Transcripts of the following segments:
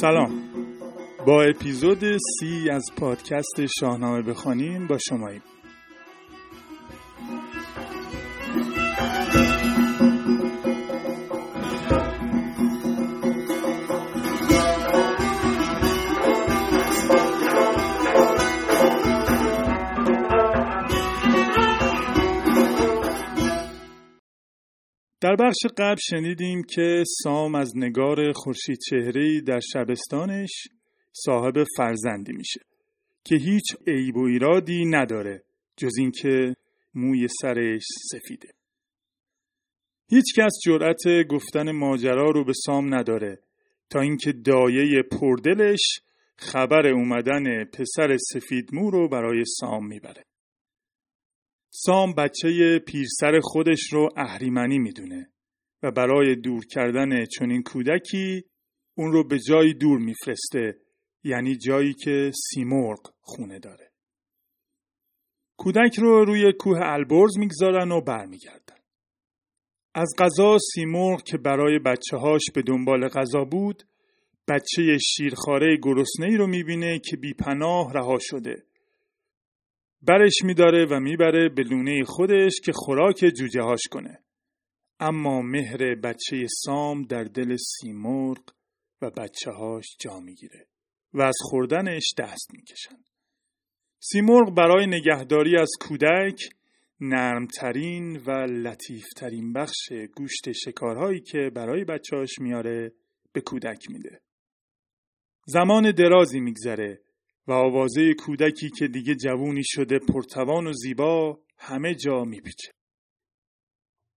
سلام. با اپیزود سی از پادکست شاهنامه بخوانیم با شماییم. در بخش قبل شنیدیم که سام از نگار خورشید چهره در شبستانش صاحب فرزندی میشه که هیچ عیب و ایرادی نداره جز اینکه موی سرش سفیده. هیچ کس جرأت گفتن ماجرا رو به سام نداره تا اینکه دایه پردلش خبر اومدن پسر سفید مو رو برای سام می‌بره. سام بچه پیرسر خودش رو اهریمنی می‌دونه و برای دور کردن چنین کودکی اون رو به جایی دور میفرسته یعنی جایی که سیمرغ خونه داره. کودک رو روی کوه البرز می‌گذارن و برمیگردن. از غذا سیمرغ که برای بچه هاش به دنبال غذا بود بچه شیرخاره گرسنه ای رو می‌بینه که بی پناه رها شده برش میداره و می‌بره به لونه خودش که خوراک جوجه هاش کنه. اما مهر بچه سام در دل سیمرغ و بچه هاش جا می‌گیره و از خوردنش دست می‌کشن. سیمرغ برای نگهداری از کودک نرمترین و لطیفترین بخش گوشت شکارهایی که برای بچهاش میاره به کودک میده. زمان درازی میگذره و آوازه کودکی که دیگه جوونی شده پرتوان و زیبا همه جا میپیچه.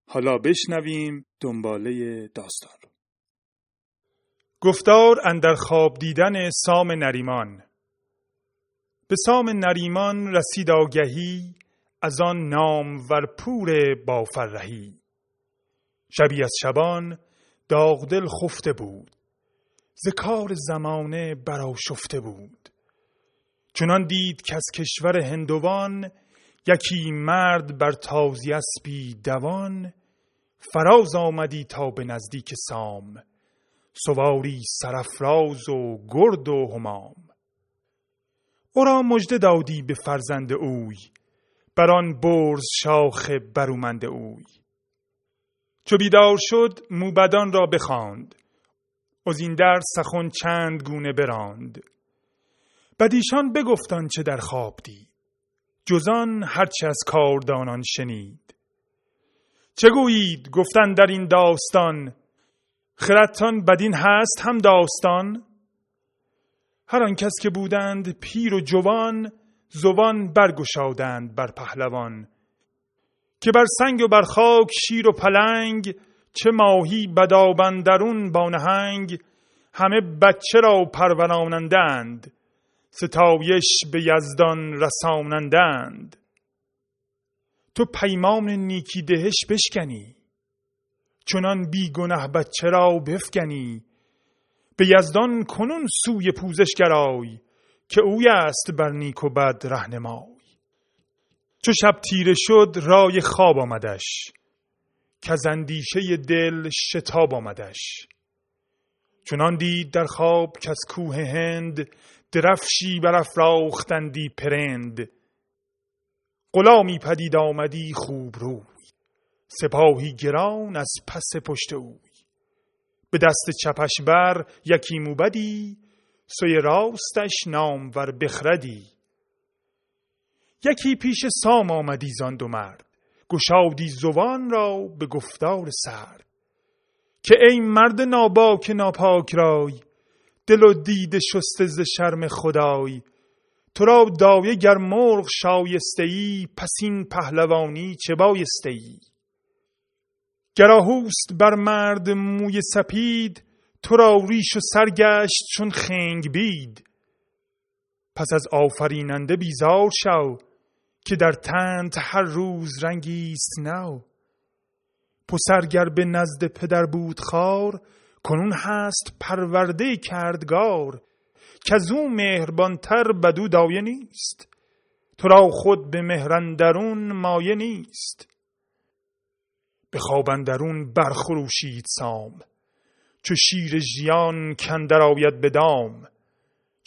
حالا بشنویم دنباله داستان رو. گفتار اندر خواب دیدن سام نریمان به سام نریمان رسید آگهی از آن نام ورپور بافرهی شبی از شبان داغدل خفته بود ز کار زمانه براشفته بود چنان دید که از کشور هندوان یکی مرد بر تازی اسبی دوان. فراز آمدی تا به نزدیک سام سواری سرفراز و گرد و همام او را مژده دادی به فرزند اوی بر آن برز شاخ برومند اوی. چو بیدار شد موبدان را بخواند از این در سخن چند گونه براند. بدیشان بگفتان چه در خواب دید. جزان هرچه از کاردانان شنید. چه گویید؟ گفتن در این داستان. خردتان بدین هست هم داستان؟ هر آن کس که بودند پیر و جوان زوان برگشادند بر پهلوان. که بر سنگ و بر خاک شیر و پلنگ چه ماهی بدابندرون با نهنگ همه بچه را پرورانندند. ستایش به یزدان رسانندند. تو پیمان نیکی دهش بشکنی چنان بیگنه بچه را بفگنی به یزدان کنون سوی پوزش گرای که اوی است بر نیک و بد رهنمای. چو شب تیره شد رای خواب آمدش که از اندیشه دل شتاب آمدش. چنان دید در خواب که از کوه هند درفشی برافراختندی پرند. غلامی پدید آمدی خوب روی. سپاهی گران از پس پشت اوی. به دست چپش بر یکی موبدی سوی راستش نامور بخردی. یکی پیش سام آمدی زان دو مرد. گشادی زوان را به گفتار سرد. که ای مرد ناباک ناپاک رای دل و دید شسته ز شرم خدای. تو را دایه گر مرغ شایسته ای پس این پهلوانی چه بایسته ای گراهوست بر مرد موی سپید تو را ریش و سرگشت چون خنگ بید. پس از آفریننده بیزار شو که در تنت هر روز رنگی است نو. پسرگر به نزد پدر بود خار کنون هست پرورده کردگار که از او مهربانتر بدو دایه نیست. تو را خود به مهرندرون مایه نیست. به خوابندرون برخروشید سام چو شیر ژیان کندر آید به دام.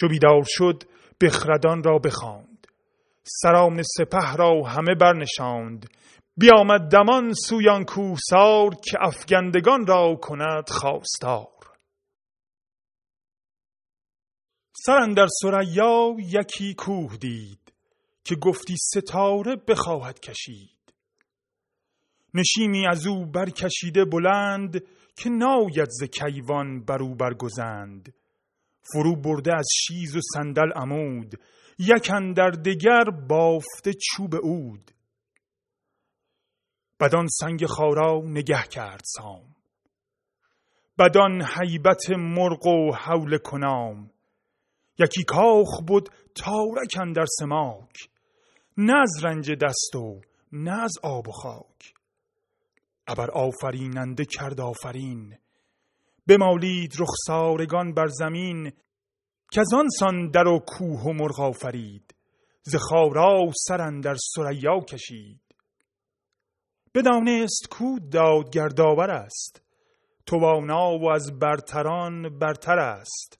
چو بیدار شد بخردان را بخواند سران سپه را همه برنشاند. بیامد دمان سویان کوسار که افگندگان را کند خواستار. سر در سریا یکی کوه دید که گفتی ستاره بخواهد کشید. نشیمی از او برکشیده بلند که ناید ز کیوان بر او برگزند. فرو برده از شیز و صندل عمود یک در دگر بافته چوب عود. بدان سنگ خارا نگه کرد سام. بدان حیبت مرغ و حول کنام. یکی کاخ بود تارک در سماک. نه از رنج دست و نه از آب و خاک. ابر آفریننده کرد آفرین. بمالید رخسارگان بر زمین. که از آن سان در و کوه و مرغ آفرید. ز خارا سر در سریا کشید. بدانست کو دادگر داور است. توانا و از برتران برتر است.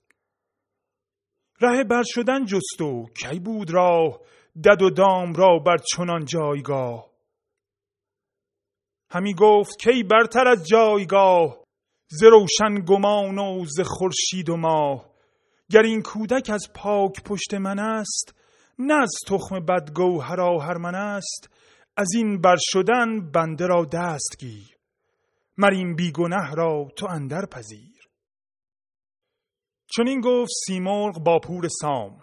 ره بر شدن جست و کی بود راه؟ دد و دام را بر چنان جایگاه. همی گفت کی برتر از جایگاه؟ ز روشن گمان و ز خورشید و ماه. گر این کودک از پاک پشت من است نه از تخم بدگوهر من است. از این بر شدن بنده را دست گیر. مر این بیگنه را تو اندر پذیر. چون این گفت سیمرغ با پور سام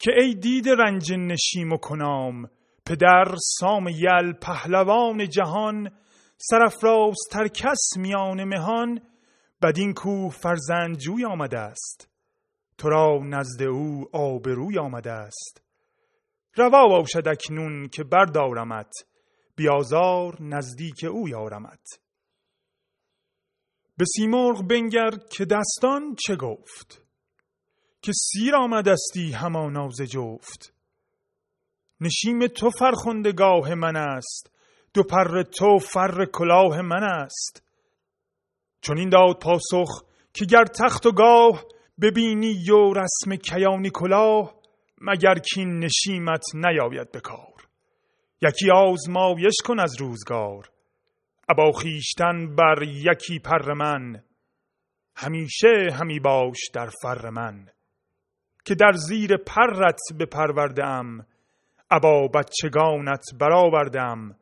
که ای دید رنج نشیم و کنام پدر سام یل پهلوان جهان سرفراز تر کس میان مهان بدین کو فرزند جوی آمده است. تو را نزد او آبروی آمده است. روا باشد اکنون که بردارمت بیازار نزدیک او یارمت. به سیمرغ بنگر که دستان چه گفت؟ که سیر آمدستی همانا ز جفت. نشیم تو فرخندگاه من است دو پر تو فر کلاه من است. چون این داد پاسخ که گر تخت و گاه ببینی و رسم کیانی کلاه مگر کین نشیمت نیاید به کار. یکی آزمایش کن از روزگار. ابا خیشتن بر یکی پر من. همیشه همی باش در فر من. که در زیر پرت ام ابا بچگانت برآوردم.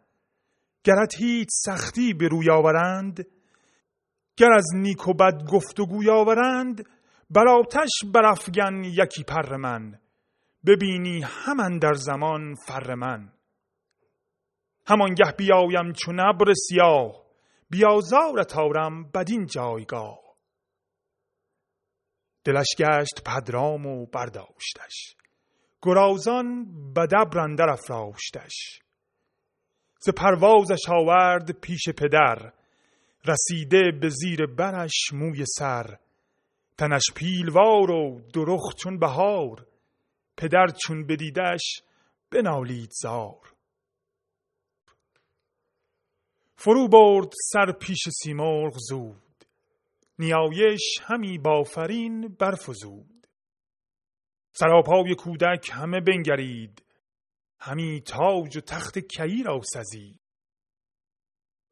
گرت هیچ سختی به روی آورند گر از نیک و بد گفت و گوی آورند بر آتش برافگن یکی پر من. ببینی همان در زمان فر من. همانگه بیایم چون ابر سیاه بیازارت آرم بدین جایگاه. دلش گشت پدرام و برداشتش گرازان بدبر اندر افراشتش. ز پروازش آورد پیش پدر رسیده به زیر برش موی سر. تنش پیلوار و درخ چون بهار پدر چون بدیدش بنالید زار. فرو برد سر پیش سیمرغ زود نیایش همی بافرین برفزود. سراپای کودک همه بنگرید همی تاج و تخت کیی را سزید.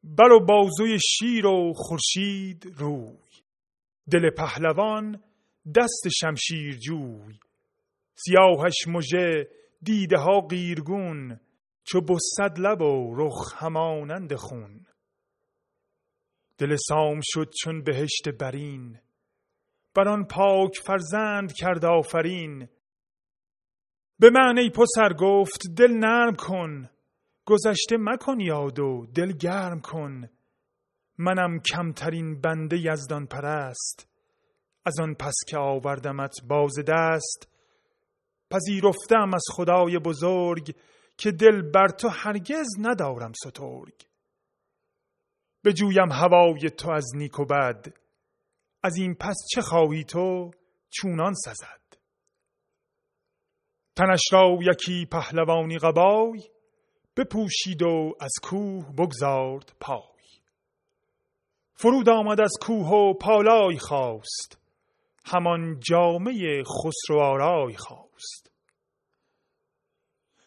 بر و بازوی شیر و خورشید روی دل پهلوان دست شمشیر جوی سیاهش مژه دیده ها قیرگون چو بسد لب و رخ همانند خون. دل سام شد چون بهشت برین بر آن پاک فرزند کرد آفرین. به من ای پسر گفت دل نرم کن گذشته مکن یاد و دل گرم کن. منم کمترین بنده یزدان پرست از آن پس که آوردمت باز دست. پذیرفتم از خدای بزرگ که دل بر تو هرگز ندارم سترگ. بجویم هوای تو از نیک و بد از این پس چه خواهی تو چونان سزد. تنش را یکی پهلوانی قبای بپوشید و از کوه بگذارد پای. فرود آمد از کوه و پالای خواست همان جامعه خسرو آرای خواست.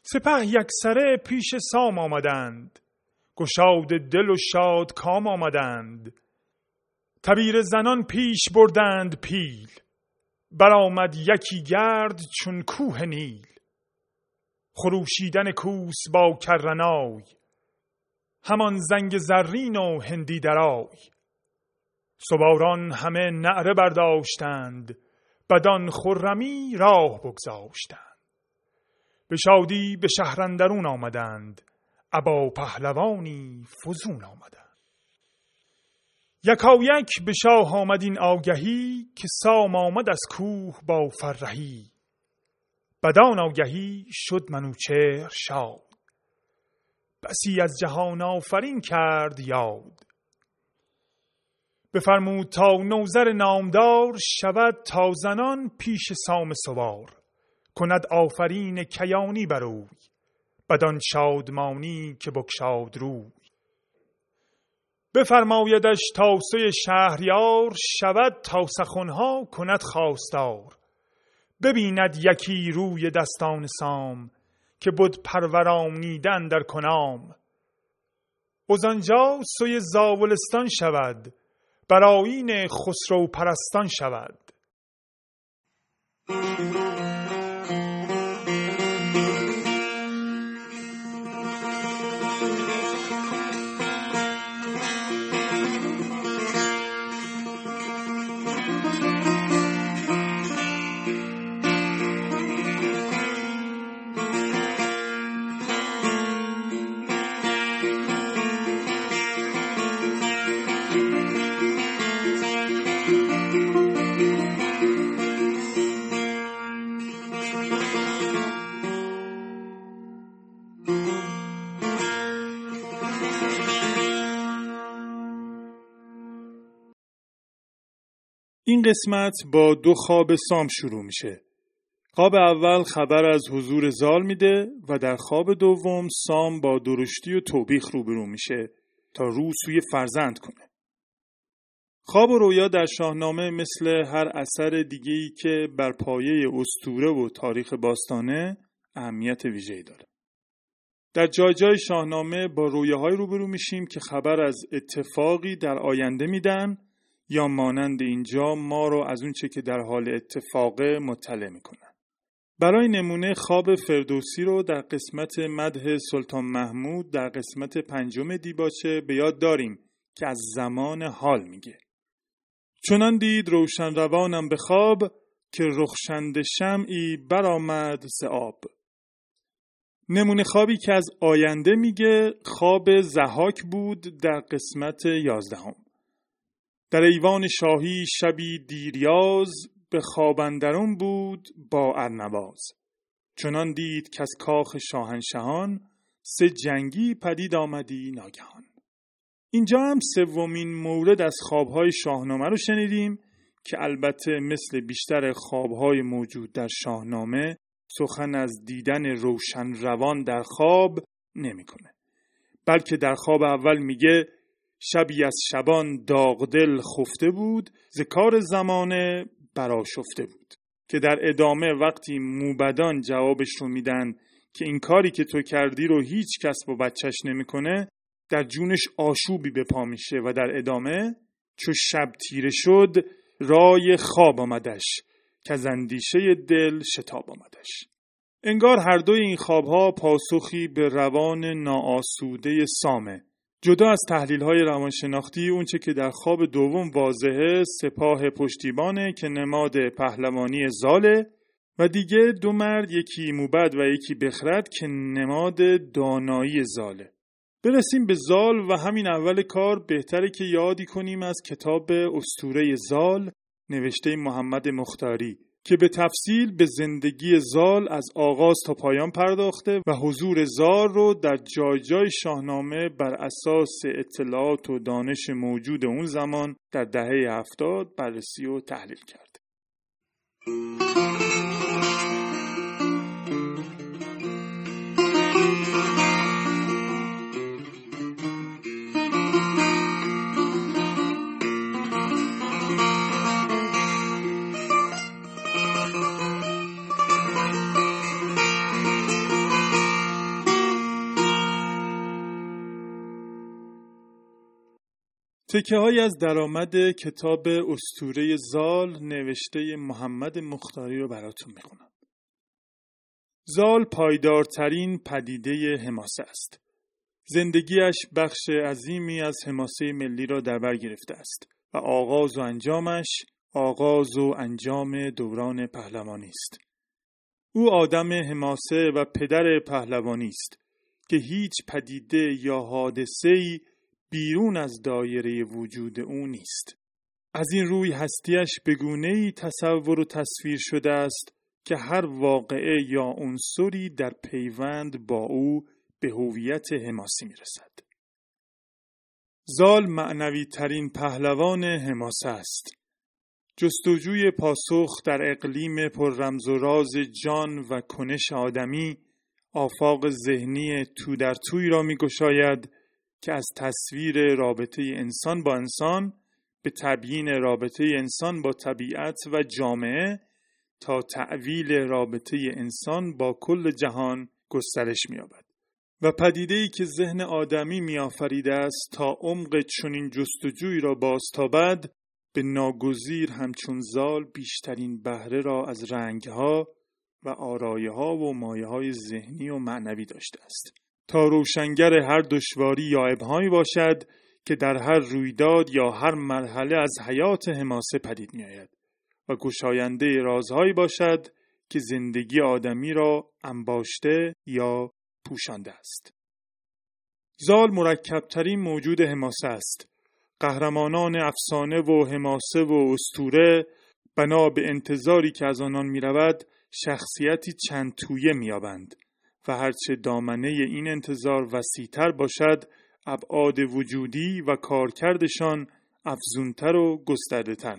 سپه یک سره پیش سام آمدند. گشاد دل و شاد کام آمدند. تبیر زنان پیش بردند پیل. برآمد یکی گرد چون کوه نیل. خروشیدن کوس با کرنای. همان زنگ زرین و هندی درای. سواران همه نعره برداشتند بدان خرمی راه بگذاشتند. به شادی به شهرندرون آمدند ابا پهلوانی فزون آمدند. یکایک به شاه آمد این آگهی که سام آمد از کوه با فرهی. بدان آگهی شد منوچهر شاد. بسی از جهان آفرین کرد یاد. بفرمود تا نوزر نامدار شود تا زنان پیش سام سوار. کند آفرین کیانی بروی بدان شادمانی که بکشاد روی. بفرمایدش تا سوی شهریار شود تا سخنها کند خواستار. ببیند یکی روی دستان سام که بود پرورانیدن در کنام. از آنجا سوی زاولستان شود برایین خسرو پرستان شود. این قسمت با دو خواب سام شروع میشه. خواب اول خبر از حضور زال میده و در خواب دوم سام با درشتی و توبیخ روبرو میشه تا رو سوی فرزند کنه. خواب و رویا در شاهنامه مثل هر اثر دیگه‌ای که بر پایه استوره و تاریخ باستانه اهمیت ویژه‌ای داره. در جای جای شاهنامه با رویاهای روبرو میشیم که خبر از اتفاقی در آینده میدن یا مانند اینجا ما رو از اونچه که در حال اتفاقه مطلع می‌کنن. برای نمونه خواب فردوسی رو در قسمت مده سلطان محمود در قسمت پنجم دیباچه به یاد داریم که از زمان حال میگه. چنان دید روشن روانم به خواب که رخشند شمعی برآمد ز. نمونه خوابی که از آینده میگه خواب زهاک بود در قسمت یازدهم. در ایوان شاهی شبی دیریاز به خوابندرون بود با ارنواز. چنان دید که از کاخ شاهنشهان سه جنگی پدید آمدی ناگهان. اینجا هم سومین مورد از خوابهای شاهنامه رو شنیدیم که البته مثل بیشتر خوابهای موجود در شاهنامه سخن از دیدن روشن روان در خواب نمی‌کنه. بلکه در خواب اول میگه شبی از شبان داغدل خفته بود ز کار زمانه براشفته بود که در ادامه وقتی موبدان جوابش رو میدن که این کاری که تو کردی رو هیچ کس با بچهش نمی‌کنه در جونش آشوبی به پا میشه و در ادامه چو شب تیره شد رای خواب آمدش که از اندیشه دل شتاب آمدش. انگار هر دوی این خوابها پاسخی به روان ناآسوده سامه. جدا از تحلیل های روانشناختی اونچه که در خواب دوم واضحه سپاه پشتیبانه که نماد پهلوانی زاله و دیگه دو مرد یکی موبد و یکی بخرد که نماد دانایی زاله. برسیم به زال و همین اول کار بهتره که یادی کنیم از کتاب استوره زال نوشته محمد مختاری. که به تفصیل به زندگی زال از آغاز تا پایان پرداخته و حضور زال رو در جای جای شاهنامه بر اساس اطلاعات و دانش موجود اون زمان در دهه هفتاد بررسی و تحلیل کرده. تکه های از درآمد کتاب استوره زال نوشته محمد مختاری رو براتون می‌خونم. زال پایدارترین پدیده حماسه است. زندگیش بخش عظیمی از حماسه ملی را در بر گرفته است و آغاز و انجامش آغاز و انجام دوران پهلوانی است. او آدم حماسه و پدر پهلوانی است که هیچ پدیده یا حادثه‌ای بیرون از دایره وجود او نیست. از این روی هستیش به ای تصور و تصویر شده است که هر واقعه یا عنصری در پیوند با او به هویت حماسی می‌رسد. زال معنوی ترین پهلوان حماسه است. جستجوی پاسخ در اقلیم پر رمز و راز جان و کنش آدمی آفاق ذهنی تو در توی را می گشاید که از تصویر رابطه انسان با انسان به تبیین رابطه انسان با طبیعت و جامعه تا تعویل رابطه انسان با کل جهان گسترش می‌یابد و پدیده ای که ذهن آدمی میآفریده است تا عمق چنین جستجوی را بازتابد به ناگزیر همچون زال بیشترین بهره را از رنگها و آرایه ها و مایه های ذهنی و معنوی داشته است. تا روشنگر هر دشواری یا ابهامی باشد که در هر رویداد یا هر مرحله از حیات حماسه پدید می آید و گشاینده رازهایی باشد که زندگی آدمی را انباشته یا پوشانده است. زال مرکبترین موجود حماسه است. قهرمانان افسانه و حماسه و استوره بنا به انتظاری که از آنان می رود شخصیتی چند تویه می آبند. و هرچه دامنه این انتظار وسیعتر باشد ابعاد وجودی و کارکردشان افزونتر و گسترده تر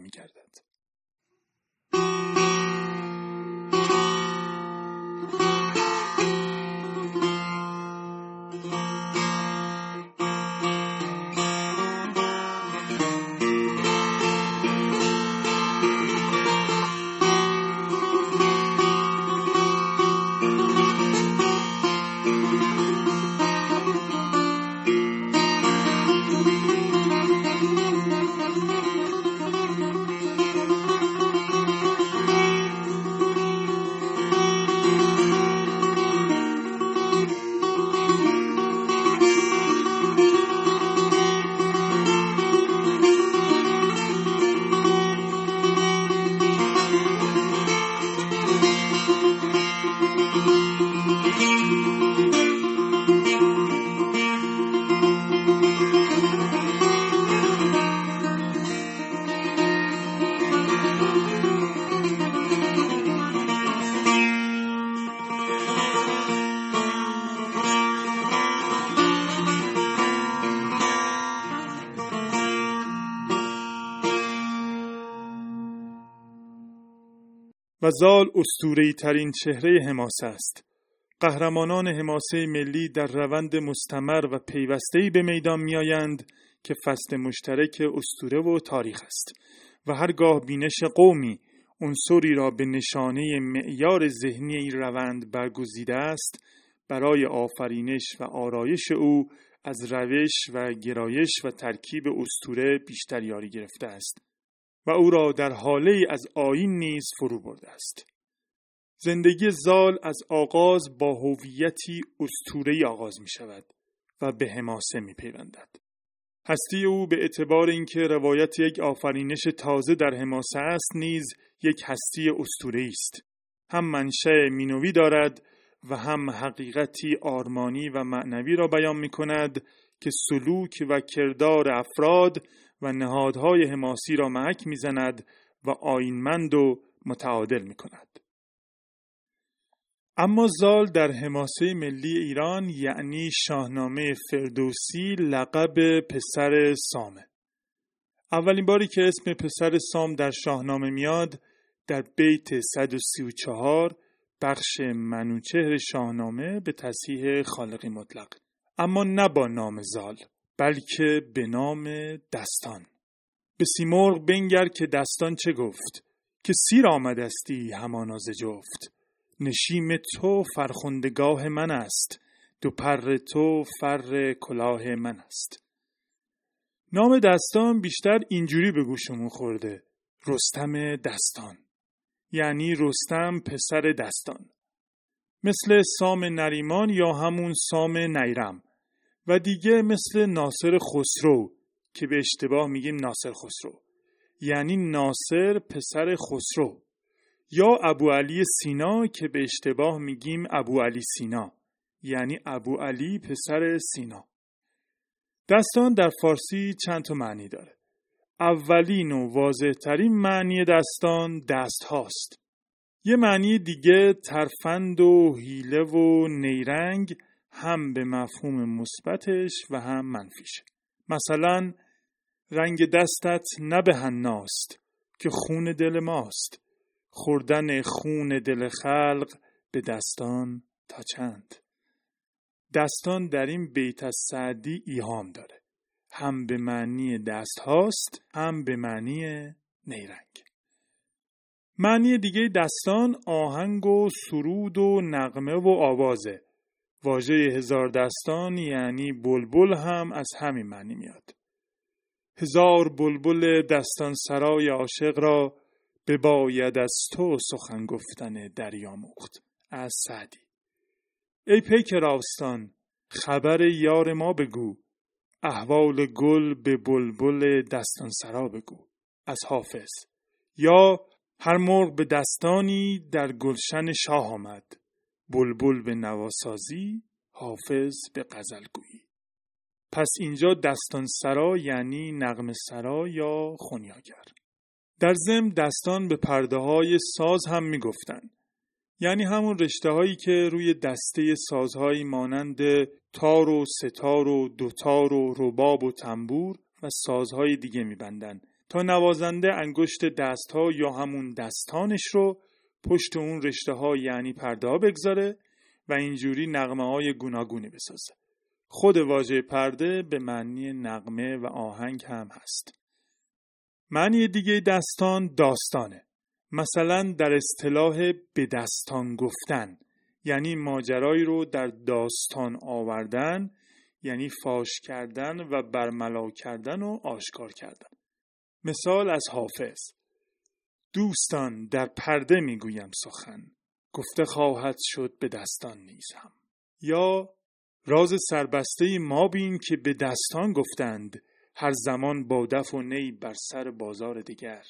زال استورهی ترین چهره حماسه است. قهرمانان حماسه ملی در روند مستمر و پیوسته‌ای به میدان میآیند که فصل مشترک استوره و تاریخ است و هرگاه بینش قومی عنصری را به نشانه معیار ذهنی روند برگزیده است برای آفرینش و آرایش او از روش و گرایش و ترکیب استوره بیشتر یاری گرفته است و او را در حاله از آین نیز فرو برده است. زندگی زال از آغاز با هویتی استورهی آغاز می شود و به حماسه می پیوندد. هستی او به اعتبار اینکه روایت یک آفرینش تازه در حماسه است نیز یک هستی استورهی است. هم منشأ مینوی دارد و هم حقیقتی آرمانی و معنوی را بیان می کند که سلوک و کردار افراد و نهادهای حماسی را محک می‌زند و آینمند و متعادل می کند. اما زال در حماسه ملی ایران یعنی شاهنامه فردوسی لقب پسر سامه. اولین باری که اسم پسر سام در شاهنامه میاد در بیت 134 بخش منوچهر شاهنامه به تصحیح خالقی مطلق اما نه با نام زال بلکه به نام دستان. به سیمرغ بنگر که دستان چه گفت؟ که سیر آمدستی همانا ز جفت. نشیم تو فرخندگاه من است. دو پر تو فر کلاه من است. نام دستان بیشتر اینجوری به گوشمون خورده. رستم دستان. یعنی رستم پسر دستان. مثل سام نریمان یا همون سام نیرم. و دیگه مثل ناصر خسرو که به اشتباه میگیم ناصر خسرو. یعنی ناصر پسر خسرو. یا ابو علی سینا که به اشتباه میگیم ابو علی سینا. یعنی ابو علی پسر سینا. دستان در فارسی چند تا معنی داره. اولین و واضح ترین معنی دستان دست هاست. یه معنی دیگه ترفند و هیله و نیرنگ هم به مفهوم مثبتش و هم منفیشه مثلا رنگ دستت نه به هناست که خون دل ماست. خوردن خون دل خلق به دستان تا چند؟ دستان در این بیت از سعدی ایهام داره. هم به معنی دست هاست هم به معنی نیرنگ. معنی دیگه دستان آهنگ و سرود و نغمه و آوازه. واژه هزار دستان یعنی بلبل هم از همین معنی میاد. هزار بلبل دستان سرای عاشق را بباید از تو سخن گفتن دریاموخت از سعدی. ای پیک راستان خبر یار ما بگو. احوال گل به بلبل دستان سرا بگو. از حافظ. یا هر مرغ به دستانی در گلشن شاه آمد. بلبل به نواسازی حافظ به غزلگویی پس اینجا دستان سرا یعنی نغم سرا یا خونیاگر. در ضمن دستان به پرده های ساز هم می‌گفتن یعنی همون رشته هایی که روی دسته سازهایی مانند تار و ستار و دوتار و رباب و تنبور و سازهای دیگه میبندن تا نوازنده انگشت دست ها یا همون دستانش رو پشت اون رشته ها یعنی پرده ها بگذاره و اینجوری نغمه های گوناگونی بسازه. خود واژه پرده به معنی نغمه و آهنگ هم هست. معنی دیگه دستان داستانه. مثلا در اصطلاح به دستان گفتن یعنی ماجرایی رو در داستان آوردن یعنی فاش کردن و برملا کردن و آشکار کردن. مثال از حافظ دوستان در پرده می‌گویم سخن. گفته خواهد شد به دستان نیزم یا راز سربسته ما بین که به دستان گفتند هر زمان با دف و نی بر سر بازار دیگر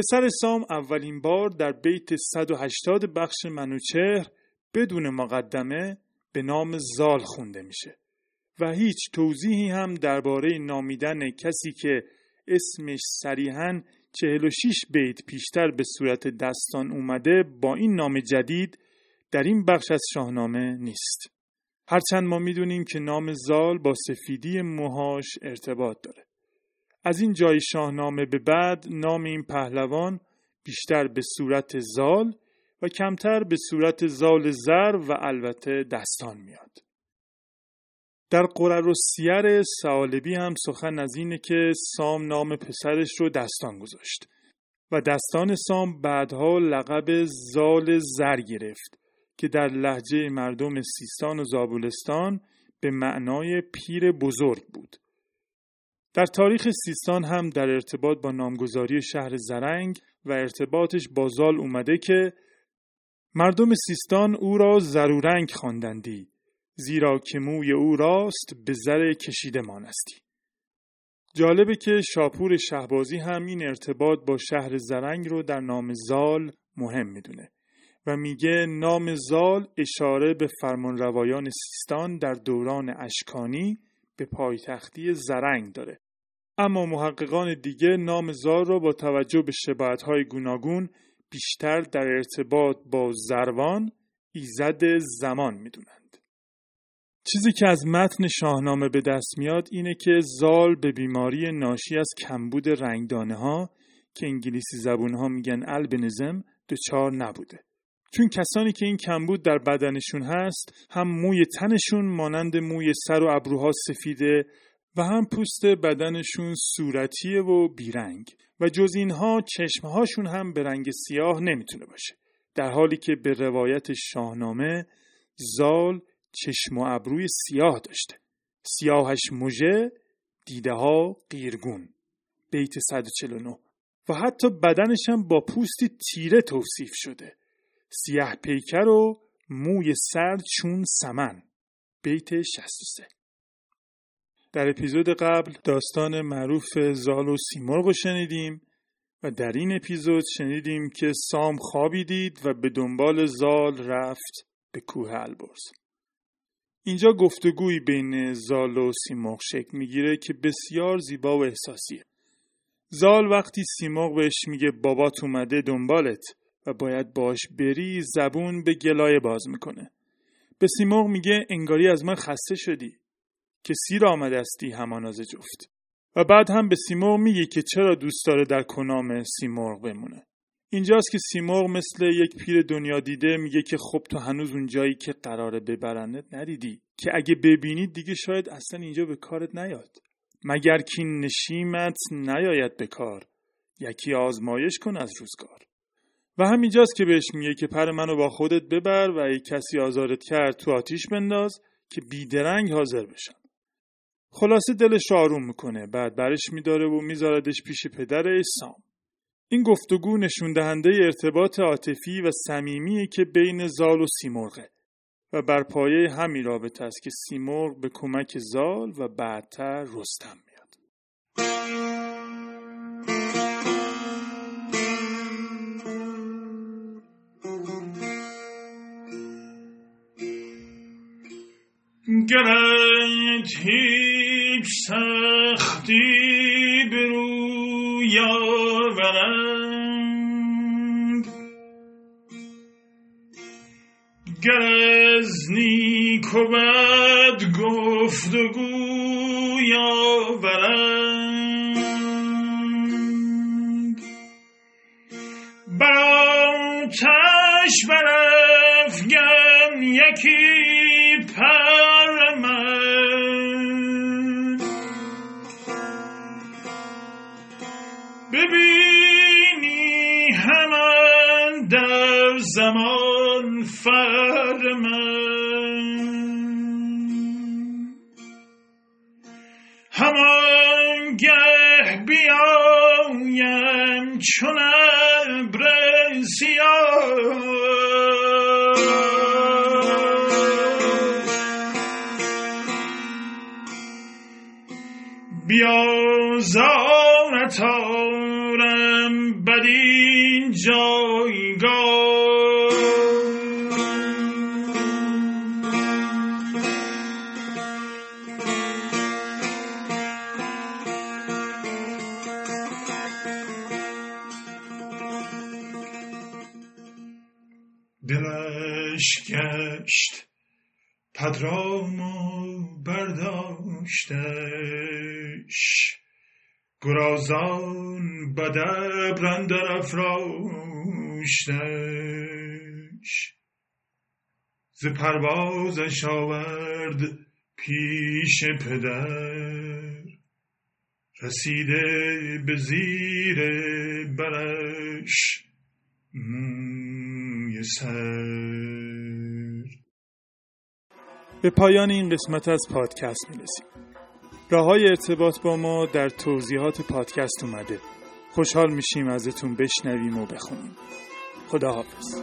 پسر سام اولین بار در بیت 180 بخش منوچهر بدون مقدمه به نام زال خونده میشه و هیچ توضیحی هم درباره نامیدن کسی که اسمش صریحا 46 بیت پیشتر به صورت دستان اومده با این نام جدید در این بخش از شاهنامه نیست. هرچند ما می‌دونیم که نام زال با سفیدی موهاش ارتباط داره. از این جای شاهنامه به بعد نام این پهلوان بیشتر به صورت زال و کمتر به صورت زال زر و البته دستان میاد. در قرر و سیر سالبی هم سخن از اینه که سام نام پسرش رو دستان گذاشت و دستان سام بعدها لقب زال زر گرفت که در لحجه مردم سیستان و زابلستان به معنای پیر بزرگ بود در تاریخ سیستان هم در ارتباط با نامگذاری شهر زرنگ و ارتباطش با زال اومده که مردم سیستان او را زرورنگ خواندندی زیرا که موی او راست به زر کشیده مانستی. جالبه که شاپور شهبازی هم این ارتباط با شهر زرنگ رو در نام زال مهم می‌دونه و میگه نام زال اشاره به فرمانروایان سیستان در دوران اشکانی به پایتختی زرنگ داره اما محققان دیگه نام زال را با توجه به شباهت‌های گوناگون بیشتر در ارتباط با زروان ایزد زمان می‌دونند. چیزی که از متن شاهنامه به دست میاد اینه که زال به بیماری ناشی از کمبود رنگدانه ها که انگلیسی زبون ها میگن البنزم دچار نبوده. چون کسانی که این کمبود در بدنشون هست هم موی تنشون مانند موی سر و ابروها سفیده و هم پوست بدنشون صورتیه و بیرنگ و جز اینها چشمهاشون هم به رنگ سیاه نمی‌تونه باشه. در حالی که به روایت شاهنامه زال چشم و ابروی سیاه داشته. سیاهش مژه دیده ها قیرگون. بیت 149 و حتی بدنش هم با پوستی تیره توصیف شده. سیاه پیکر و موی سرد چون سمن بیت 63 در اپیزود قبل داستان معروف زال و سیمرغ رو شنیدیم و در این اپیزود شنیدیم که سام خوابی دید و به دنبال زال رفت به کوه البرز. اینجا گفتگوی بین زال و سیمرغ شکل می‌گیره که بسیار زیبا و احساسیه. زال وقتی سیمرغ بهش میگه بابات اومده دنبالت و باید باش بری زبون به گلایه باز می‌کنه. به سیمرغ میگه انگاری از من خسته شدی. که سیر آمده استی هماناز جفت. و بعد هم به سیمرغ میگه که چرا دوست داره در کنام سیمرغ بمونه. اینجاست که سیمرغ مثل یک پیر دنیا دیده میگه که خب تو هنوز اون جایی که قراره ببرنت ندیدی. که اگه ببینید دیگه شاید اصلا اینجا به کارت نیاد. مگر کی نشیمت نیاید به کار. یکی آزمایش کن از روزگار. و همینجاست که بهش میگه که پر منو با خودت ببر و اگه کسی آزارت کرد تو آتیش بنداز که بیدرنگ حاضر بشم. خلاصه دلش آروم می‌کنه بعد برش میداره و میذاردش پیش پدرش سام این گفتگو نشون دهنده ارتباط عاطفی و صمیمی که بین زال و سیمرغه و بر پایه همین رابطه است که سیمرغ به کمک زال و بعدتر رستم میاد. هیچ سختی برو آورند. گر از نیک و بد گفت و گوی آورند. بر آتش برافگن یکی پر زمان فرمن همان گه بیایم چون ابر سیاه. گشت پدرام و برداشتش. گرازان بده برندر افراشتش ز پروازش آورد پیش پدر. رسیده به زیر برش. موی سر به پایان این قسمت از پادکست می‌رسیم. راه های ارتباط با ما در توضیحات پادکست اومده. خوشحال میشیم ازتون بشنویم و بخونیم. خداحافظ.